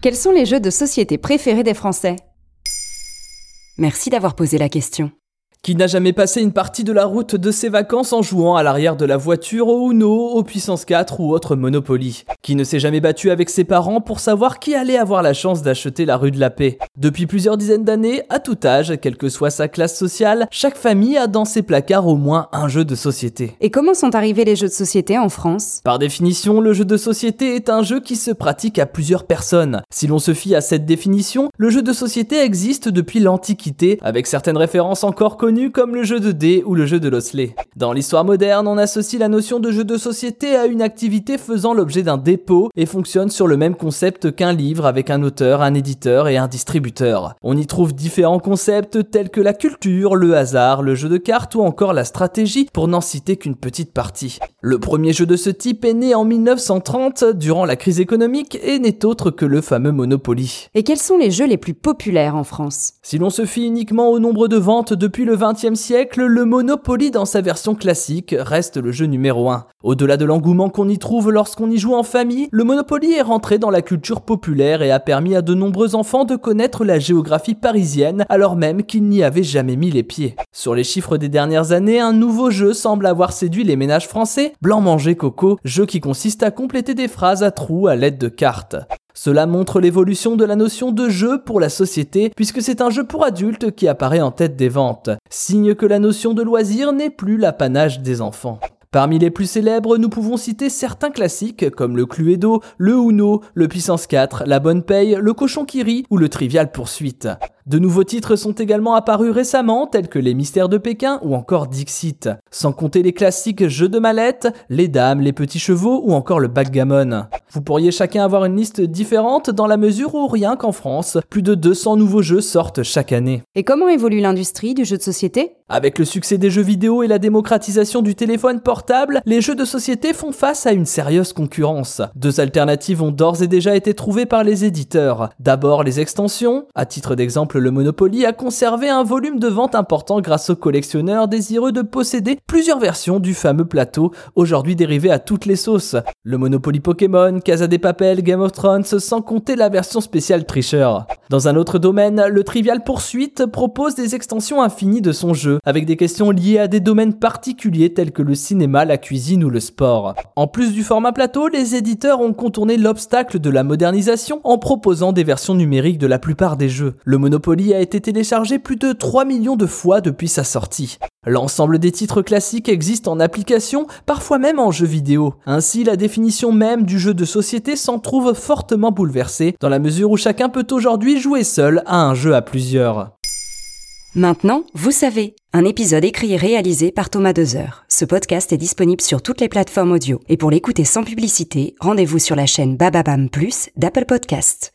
Quels sont les jeux de société préférés des Français? Merci d'avoir posé la question. Qui n'a jamais passé une partie de la route de ses vacances en jouant à l'arrière de la voiture au Uno, au Puissance 4 ou autre Monopoly Qui ne s'est jamais battu avec ses parents pour savoir qui allait avoir la chance d'acheter la rue de la paix Depuis plusieurs dizaines d'années, à tout âge, quelle que soit sa classe sociale, chaque famille a dans ses placards au moins un jeu de société. Et comment sont arrivés les jeux de société en France? Par définition, le jeu de société est un jeu qui se pratique à plusieurs personnes. Si l'on se fie à cette définition, le jeu de société existe depuis l'Antiquité, avec certaines références encore connues comme le jeu de dés ou le jeu de l'osselet. Dans l'histoire moderne, on associe la notion de jeu de société à une activité faisant l'objet d'un dépôt et fonctionne sur le même concept qu'un livre avec un auteur, un éditeur et un distributeur. On y trouve différents concepts tels que la culture, le hasard, le jeu de cartes ou encore la stratégie pour n'en citer qu'une petite partie. Le premier jeu de ce type est né en 1930 durant la crise économique et n'est autre que le fameux Monopoly. Et quels sont les jeux les plus populaires en France? Si l'on se fie uniquement au nombre de ventes depuis le 20e siècle, le Monopoly dans sa version classique reste le jeu numéro 1. Au-delà de l'engouement qu'on y trouve lorsqu'on y joue en famille, le Monopoly est rentré dans la culture populaire et a permis à de nombreux enfants de connaître la géographie parisienne alors même qu'ils n'y avaient jamais mis les pieds. Sur les chiffres des dernières années, un nouveau jeu semble avoir séduit les ménages français, Blanc Manger Coco, jeu qui consiste à compléter des phrases à trous à l'aide de cartes. Cela montre l'évolution de la notion de jeu pour la société, puisque c'est un jeu pour adultes qui apparaît en tête des ventes, signe que la notion de loisir n'est plus l'apanage des enfants. Parmi les plus célèbres, nous pouvons citer certains classiques comme le Cluedo, le Uno, le Puissance 4, la Bonne Paye, le Cochon qui rit ou le Trivial Poursuite. De nouveaux titres sont également apparus récemment, tels que Les Mystères de Pékin ou encore Dixit, sans compter les classiques Jeux de mallette, Les Dames, Les Petits Chevaux ou encore le Backgammon. Vous pourriez chacun avoir une liste différente dans la mesure où rien qu'en France, plus de 200 nouveaux jeux sortent chaque année. Et comment évolue l'industrie du jeu de société? Avec le succès des jeux vidéo et la démocratisation du téléphone portable, les jeux de société font face à une sérieuse concurrence. Deux alternatives ont d'ores et déjà été trouvées par les éditeurs. D'abord les extensions, à titre d'exemple le Monopoly a conservé un volume de vente important grâce aux collectionneurs désireux de posséder plusieurs versions du fameux plateau, aujourd'hui dérivé à toutes les sauces. Le Monopoly Pokémon, Casa des Papel, Game of Thrones, sans compter la version spéciale tricheur. Dans un autre domaine, le Trivial Poursuite propose des extensions infinies de son jeu, avec des questions liées à des domaines particuliers tels que le cinéma, la cuisine ou le sport. En plus du format plateau, les éditeurs ont contourné l'obstacle de la modernisation en proposant des versions numériques de la plupart des jeux. Le Monopoly a été téléchargé plus de 3 millions de fois depuis sa sortie. L'ensemble des titres classiques existe en application, parfois même en jeu vidéo. Ainsi, la définition même du jeu de société s'en trouve fortement bouleversée, dans la mesure où chacun peut aujourd'hui jouer seul à un jeu à plusieurs. Maintenant, vous savez, un épisode écrit et réalisé par Thomas Dezer. Ce podcast est disponible sur toutes les plateformes audio. Et pour l'écouter sans publicité, rendez-vous sur la chaîne Bababam Plus d'Apple Podcasts.